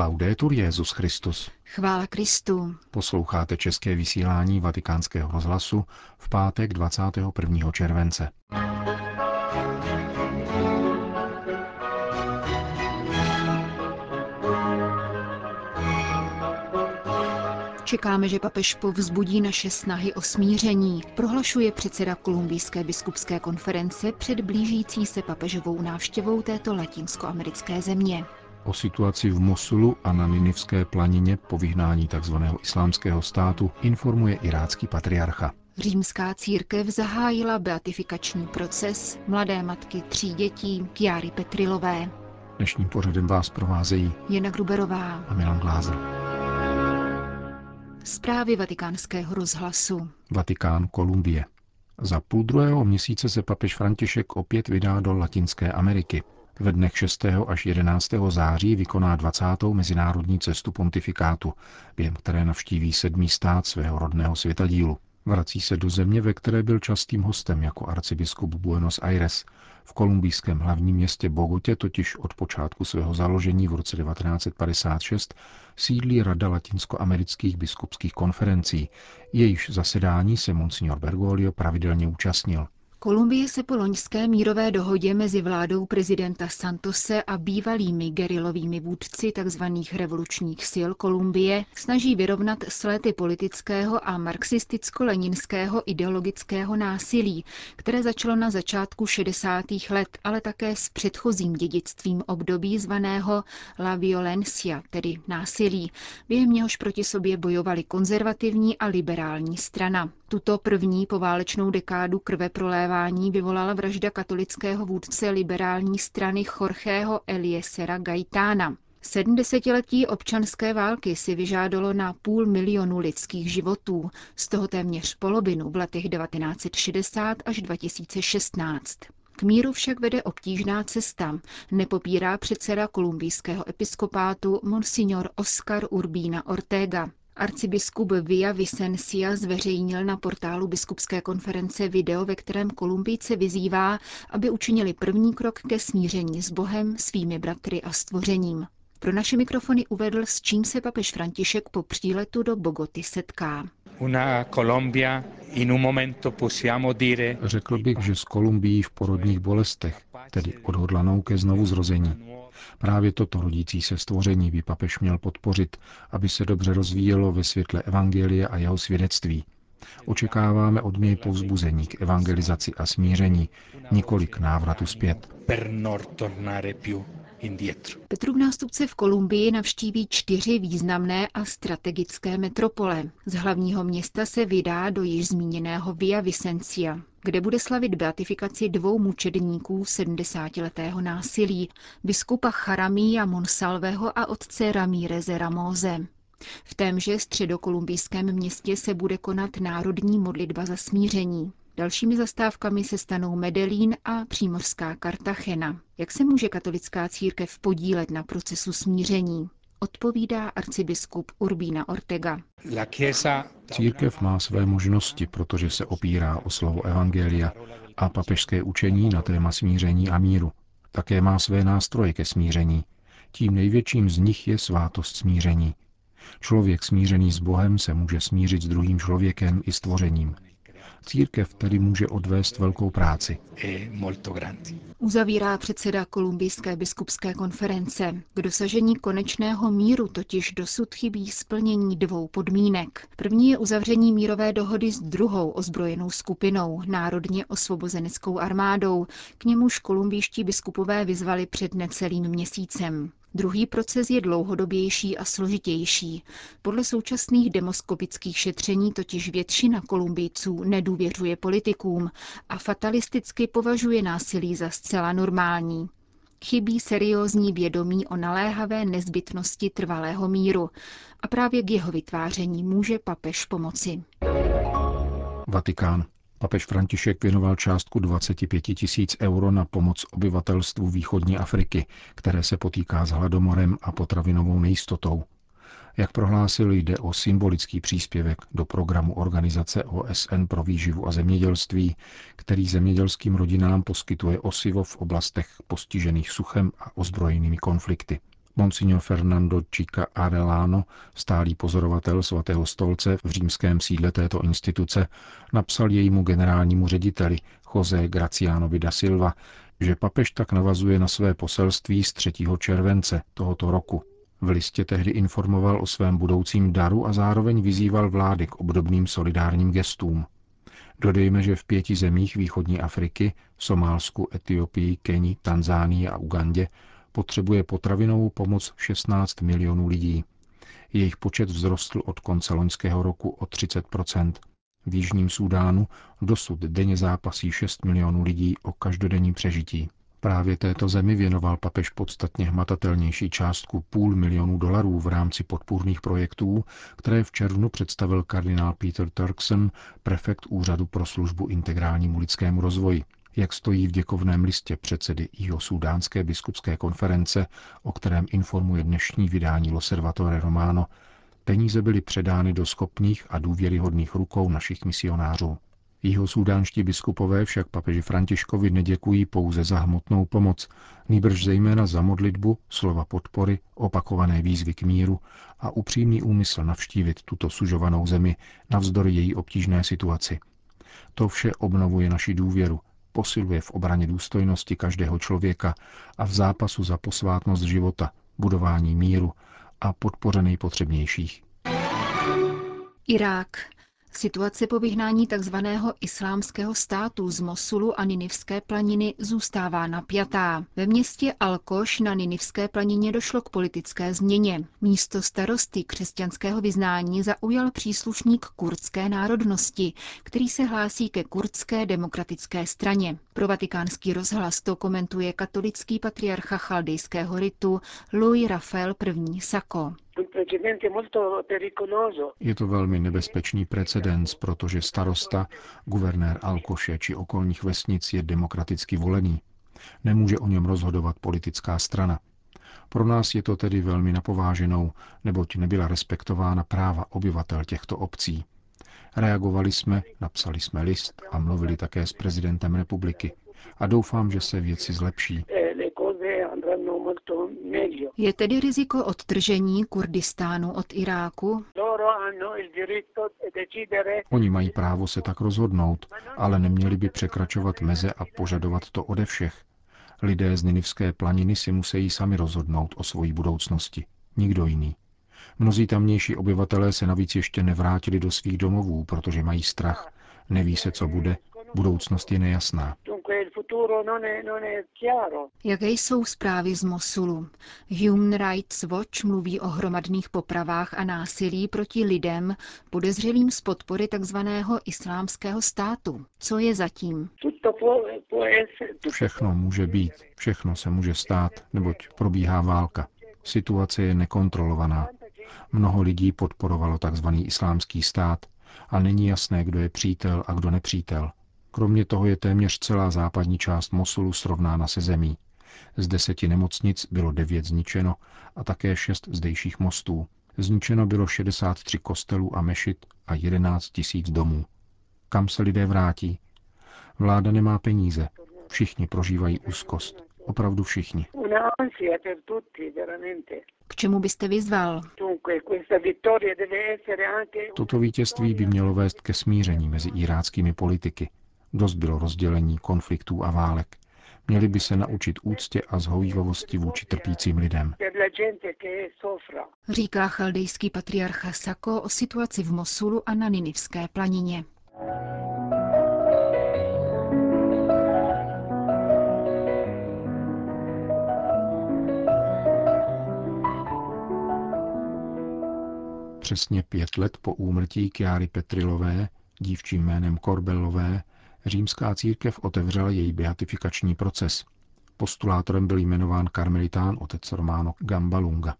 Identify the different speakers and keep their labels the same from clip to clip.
Speaker 1: Laudetur Jezus Christus.
Speaker 2: Chvála Kristu.
Speaker 1: Posloucháte české vysílání Vatikánského rozhlasu v pátek 21. července.
Speaker 2: Čekáme, že papež povzbudí naše snahy o smíření, prohlašuje předseda Kolumbijské biskupské konference před blížící se papežovou návštěvou této latinskoamerické země.
Speaker 1: O situaci v Mosulu a na Ninivské planině po vyhnání tzv. islámského státu informuje irácký patriarcha.
Speaker 2: Římská církev zahájila beatifikační proces mladé matky tří dětí Kiary Petrilové.
Speaker 1: Dnešním pořadem vás provázejí
Speaker 2: Jena Gruberová
Speaker 1: a Milan Glázer.
Speaker 2: Zprávy vatikánského rozhlasu.
Speaker 1: Vatikán, Kolumbie. Za půl druhého měsíce se papež František opět vydá do Latinské Ameriky. Ve dnech 6. až 11. září vykoná 20. mezinárodní cestu pontifikátu, během které navštíví sedmý stát svého rodného světadílu. Vrací se do země, ve které byl častým hostem jako arcibiskup Buenos Aires. V kolumbijském hlavním městě Bogotě totiž od počátku svého založení v roce 1956 sídlí Rada latinskoamerických biskupských konferencí, jejíž zasedání se Monsignor Bergoglio pravidelně účastnil.
Speaker 2: Kolumbie se po loňské mírové dohodě mezi vládou prezidenta Santose a bývalými gerilovými vůdci tzv. revolučních sil Kolumbie snaží vyrovnat slety politického a marxisticko-leninského ideologického násilí, které začalo na začátku 60. let, ale také s předchozím dědictvím období zvaného La Violencia, tedy násilí, během něhož proti sobě bojovali konzervativní a liberální strana. Tuto první poválečnou dekádu krve prolévání vyvolala vražda katolického vůdce liberální strany Jorgeho Eliesera Gaitána. Sedmdesetiletí občanské války si vyžádalo na půl milionu lidských životů, z toho téměř polovinu v letech 1960 až 2016. K míru však vede obtížná cesta, nepopírá předseda kolumbijského episkopátu Monsignor Oscar Urbina Ortega. Arcibiskup Via Vicencia zveřejnil na portálu biskupské konference video, ve kterém Kolumbijce vyzývá, aby učinili první krok ke smíření s Bohem, svými bratry a stvořením. Pro naše mikrofony uvedl, s čím se papež František po příletu do Bogoty setká.
Speaker 3: Una Colombia in un momento possiamo dire
Speaker 1: Řekl bych, že s Kolumbií v porodních bolestech, tedy odhodlanou ke znovu zrození. Právě toto rodící se stvoření by papež měl podpořit, aby se dobře rozvíjelo ve světle Evangelia a jeho svědectví. Očekáváme od něj povzbuzení k evangelizaci a smíření, nikoli k návratu zpět.
Speaker 2: Petrův nástupce v Kolumbii navštíví čtyři významné a strategické metropole. Z hlavního města se vydá do již zmíněného Via Vicencia, kde bude slavit beatifikaci dvou mučedníků 70-letého násilí, biskupa Charamí a Monsalveho a otce Ramíreze Ramóze. V témže středokolumbijském městě se bude konat národní modlitba za smíření. Dalšími zastávkami se stanou Medellín a přímořská Kartachena. Jak se může katolická církev podílet na procesu smíření? Odpovídá arcibiskup Urbína Ortega.
Speaker 1: Církev má své možnosti, protože se opírá o slovo Evangelia a papežské učení na téma smíření a míru. Také má své nástroje ke smíření. Tím největším z nich je svátost smíření. Člověk smířený s Bohem se může smířit s druhým člověkem i stvořením. Církev tedy může odvést velkou práci.
Speaker 2: Uzavírá předseda Kolumbijské biskupské konference. K dosažení konečného míru totiž dosud chybí splnění dvou podmínek. První je uzavření mírové dohody s druhou ozbrojenou skupinou, národně osvobozeneckou armádou, k němuž kolumbijští biskupové vyzvali před necelým měsícem. Druhý proces je dlouhodobější a složitější. Podle současných demoskopických šetření totiž většina Kolumbijců nedůvěřuje politikům a fatalisticky považuje násilí za zcela normální. Chybí seriózní vědomí o naléhavé nezbytnosti trvalého míru a právě k jeho vytváření může papež pomoci.
Speaker 1: Vatikán. Papež František věnoval částku 25 tisíc euro na pomoc obyvatelstvu východní Afriky, které se potýká s hladomorem a potravinovou nejistotou. Jak prohlásil, jde o symbolický příspěvek do programu Organizace OSN pro výživu a zemědělství, který zemědělským rodinám poskytuje osivo v oblastech postižených suchem a ozbrojenými konflikty. Monsignor Fernando Chica Arellano, stálý pozorovatel svatého stolce v římském sídle této instituce, napsal jejímu generálnímu řediteli Jose Gracianovi da Silva, že papež tak navazuje na své poselství z 3. července tohoto roku. V listě tehdy informoval o svém budoucím daru a zároveň vyzýval vlády k obdobným solidárním gestům. Dodejme, že v pěti zemích východní Afriky, Somálsku, Etiopii, Keni, Tanzánii a Ugandě potřebuje potravinovou pomoc 16 milionů lidí. Jejich počet vzrostl od konce loňského roku o 30% V Jižním Súdánu dosud denně zápasí 6 milionů lidí o každodenní přežití. Právě této zemi věnoval papež podstatně hmatatelnější částku půl milionu dolarů v rámci podpůrných projektů, které v červnu představil kardinál Peter Turkson, prefekt Úřadu pro službu integrálnímu lidskému rozvoji jak stojí v děkovném listě předsedy jeho sudánské biskupské konference, o kterém informuje dnešní vydání Loservatore Romano, peníze byly předány do schopných a důvěryhodných rukou našich misionářů. Jeho sudánští biskupové však papeži Františkovi neděkují pouze za hmotnou pomoc, nýbrž zejména za modlitbu, slova podpory, opakované výzvy k míru a upřímný úmysl navštívit tuto sužovanou zemi navzdory její obtížné situaci. To vše obnovuje naši důvěru, posiluje v obraně důstojnosti každého člověka a v zápasu za posvátnost života, budování míru a podpoře nejpotřebnějších.
Speaker 2: Irák. Situace po vyhnání tzv. islámského státu z Mosulu a Ninivské planiny zůstává napjatá. Ve městě Alkoš na Ninivské planině došlo k politické změně. Místo starosty křesťanského vyznání zaujal příslušník kurdské národnosti, který se hlásí ke kurdské demokratické straně. Pro vatikánský rozhlas to komentuje katolický patriarcha chaldejského ritu Louis Rafael I. Sako.
Speaker 1: Je to velmi nebezpečný precedens, protože starosta, guvernér Alkoše či okolních vesnic je demokraticky volený. Nemůže o něm rozhodovat politická strana. Pro nás je to tedy velmi napováženou, neboť nebyla respektována práva obyvatel těchto obcí. Reagovali jsme, napsali jsme list a mluvili také s prezidentem republiky. A doufám, že se věci zlepší.
Speaker 2: Je tedy riziko odtržení Kurdistánu od Iráku?
Speaker 1: Oni mají právo se tak rozhodnout, ale neměli by překračovat meze a požadovat to ode všech. Lidé z Ninivské planiny si musí sami rozhodnout o svojí budoucnosti. Nikdo jiný. Mnozí tamnější obyvatelé se navíc ještě nevrátili do svých domovů, protože mají strach. Neví se, co bude. Budoucnost je nejasná.
Speaker 2: Jaké jsou zprávy z Mosulu? Human Rights Watch mluví o hromadných popravách a násilí proti lidem podezřelým z podpory tzv. islámského státu. Co je zatím?
Speaker 1: Všechno může být, všechno se může stát, neboť probíhá válka. Situace je nekontrolovaná. Mnoho lidí podporovalo tzv. islámský stát a není jasné, kdo je přítel a kdo nepřítel. Kromě toho je téměř celá západní část Mosulu srovnána se zemí. Z deseti nemocnic bylo devět zničeno a také šest zdejších mostů. Zničeno bylo 63 kostelů a mešit a 11 tisíc domů. Kam se lidé vrátí? Vláda nemá peníze. Všichni prožívají úzkost. Opravdu všichni.
Speaker 2: K čemu byste vyzval?
Speaker 1: Toto vítězství by mělo vést ke smíření mezi iráckými politiky, Dost bylo rozdělení, konfliktů a válek. Měli by se naučit úctě a zhovývavosti vůči trpícím lidem.
Speaker 2: Říká chaldejský patriarcha Sako o situaci v Mosulu a na Ninivské planině.
Speaker 1: Přesně pět let po úmrtí Kiary Petrilové, dívčím jménem Korbelové, římská církev otevřela její beatifikační proces. Postulátorem byl jmenován karmelitán otec Romano Gambalunga.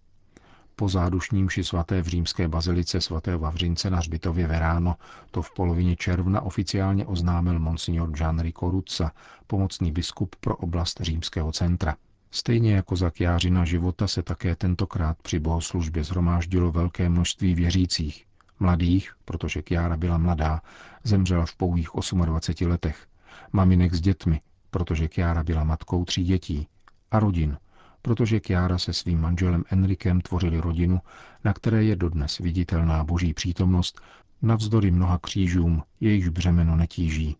Speaker 1: Po zádušním ši svaté v římské bazilice svatého Vavřince na hřbitově Veráno to v polovině června oficiálně oznámil monsignor Gianrico Ruzza, pomocný biskup pro oblast římského centra. Stejně jako za Kjářina života se také tentokrát při bohoslužbě zhromáždilo velké množství věřících, Mladých, protože Kiara byla mladá, zemřela v pouhých 28 letech. Maminek s dětmi, protože Kiara byla matkou tří dětí. A rodin, protože Kiara se svým manželem Enrikem tvořili rodinu, na které je dodnes viditelná boží přítomnost, navzdory mnoha křížům, jejichž břemeno netíží.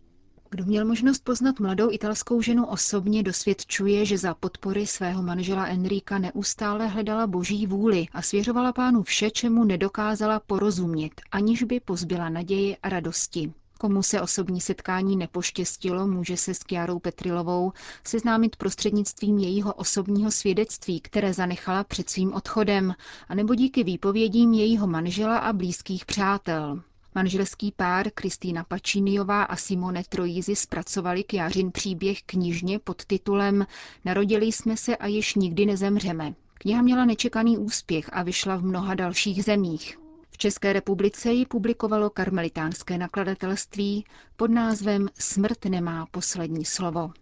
Speaker 2: Kdo měl možnost poznat mladou italskou ženu osobně, dosvědčuje, že za podpory svého manžela Enrika neustále hledala boží vůli a svěřovala pánu vše, čemu nedokázala porozumět, aniž by pozbyla naději a radosti. Komu se osobní setkání nepoštěstilo, může se s Kiarou Petrilovou seznámit prostřednictvím jejího osobního svědectví, které zanechala před svým odchodem, anebo díky výpovědím jejího manžela a blízkých přátel. Manželský pár Kristýna Pačíniová a Simone Trojízy zpracovali Jářin příběh knižně pod titulem Narodili jsme se a již nikdy nezemřeme. Kniha měla nečekaný úspěch a vyšla v mnoha dalších zemích. V České republice ji publikovalo karmelitánské nakladatelství pod názvem Smrt nemá poslední slovo.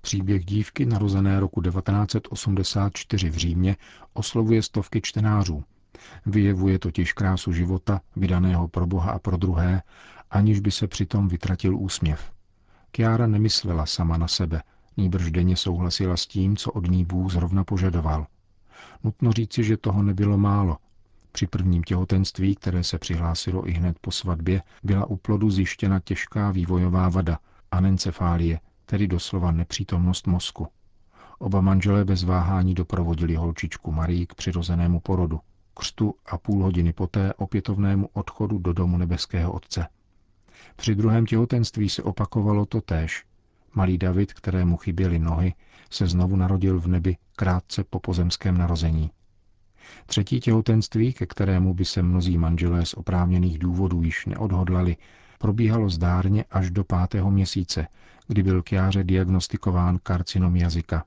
Speaker 1: Příběh dívky narozené roku 1984 v Římě oslovuje stovky čtenářů. Vyjevuje totiž krásu života, vydaného pro Boha a pro druhé, aniž by se přitom vytratil úsměv. Kiara nemyslela sama na sebe, nýbrž denně souhlasila s tím, co od ní Bůh zrovna požadoval. Nutno říci, že toho nebylo málo. Při prvním těhotenství, které se přihlásilo i hned po svatbě, byla u plodu zjištěna těžká vývojová vada, anencefálie, tedy doslova nepřítomnost mozku. Oba manželé bez váhání doprovodili holčičku Marii k přirozenému porodu křtu a půl hodiny poté opětovnému odchodu do domu nebeského Otce. Při druhém těhotenství se opakovalo to též. Malý David, kterému chyběly nohy, se znovu narodil v nebi krátce po pozemském narození. Třetí těhotenství, ke kterému by se mnozí manželé z oprávněných důvodů již neodhodlali, probíhalo zdárně až do pátého měsíce, kdy byl k jáře diagnostikován karcinom jazyka.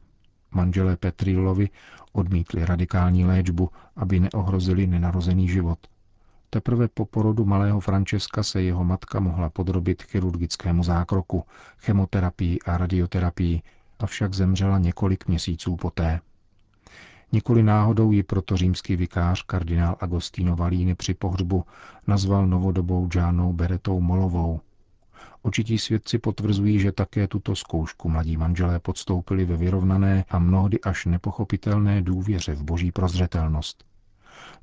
Speaker 1: Manželé Petrilovi odmítli radikální léčbu, aby neohrozili nenarozený život. Teprve po porodu malého Francesca se jeho matka mohla podrobit chirurgickému zákroku, chemoterapii a radioterapii, avšak zemřela několik měsíců poté. Nikoli náhodou ji proto římský vikář kardinál Agostino Valíny při pohřbu nazval novodobou Džánou Beretou Molovou, Očití svědci potvrzují, že také tuto zkoušku mladí manželé podstoupili ve vyrovnané a mnohdy až nepochopitelné důvěře v boží prozřetelnost.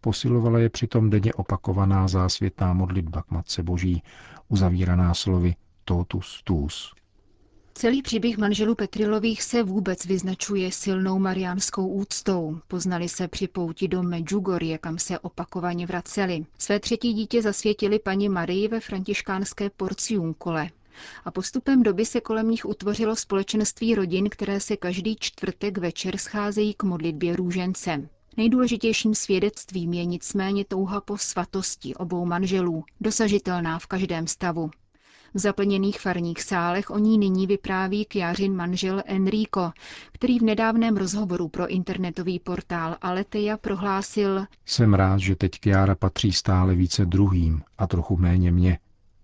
Speaker 1: Posilovala je přitom denně opakovaná zásvětná modlitba k Matce Boží, uzavíraná slovy totus tus.
Speaker 2: Celý příběh manželů Petrilových se vůbec vyznačuje silnou mariánskou úctou. Poznali se při pouti do Medjugorje, kam se opakovaně vraceli. Své třetí dítě zasvětili paní Marii ve františkánské porciunkole. A postupem doby se kolem nich utvořilo společenství rodin, které se každý čtvrtek večer scházejí k modlitbě růžence. Nejdůležitějším svědectvím je nicméně touha po svatosti obou manželů, dosažitelná v každém stavu. V zaplněných farních sálech o ní nyní vypráví Kjářin manžel Enrico, který v nedávném rozhovoru pro internetový portál Aleteja prohlásil
Speaker 1: Jsem rád, že teď Kiara patří stále více druhým a trochu méně mě.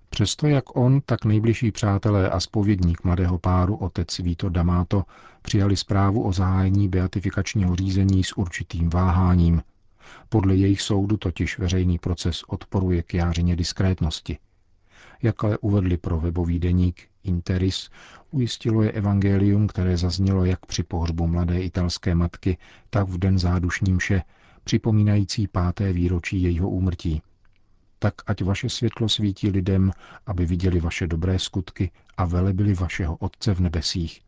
Speaker 1: Přesto jak on, tak nejbližší přátelé a spovědník mladého páru, otec Vito Damato, přijali zprávu o zahájení beatifikačního řízení s určitým váháním. Podle jejich soudu totiž veřejný proces odporuje k jářině diskrétnosti – jak ale uvedli pro webový deník Interis, ujistilo je evangelium, které zaznělo jak při pohřbu mladé italské matky, tak v den zádušní mše, připomínající páté výročí jejího úmrtí. Tak ať vaše světlo svítí lidem, aby viděli vaše dobré skutky a velebili vašeho Otce v nebesích.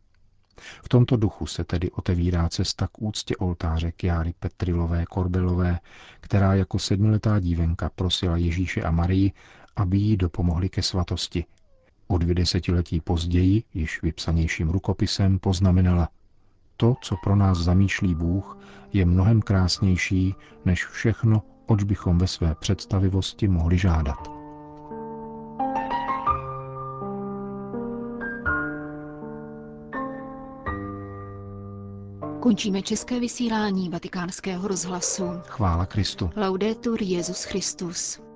Speaker 1: V tomto duchu se tedy otevírá cesta k úctě oltáře Kiary Petrilové Korbelové, která jako sedmiletá dívenka prosila Ježíše a Marii, aby jí dopomohli ke svatosti. O dvě desetiletí později, již vypsanějším rukopisem, poznamenala To, co pro nás zamýšlí Bůh, je mnohem krásnější než všechno, oč bychom ve své představivosti mohli žádat.
Speaker 2: Končíme české vysílání vatikánského rozhlasu.
Speaker 1: Chvála Kristu.
Speaker 2: Laudetur Jezus Christus.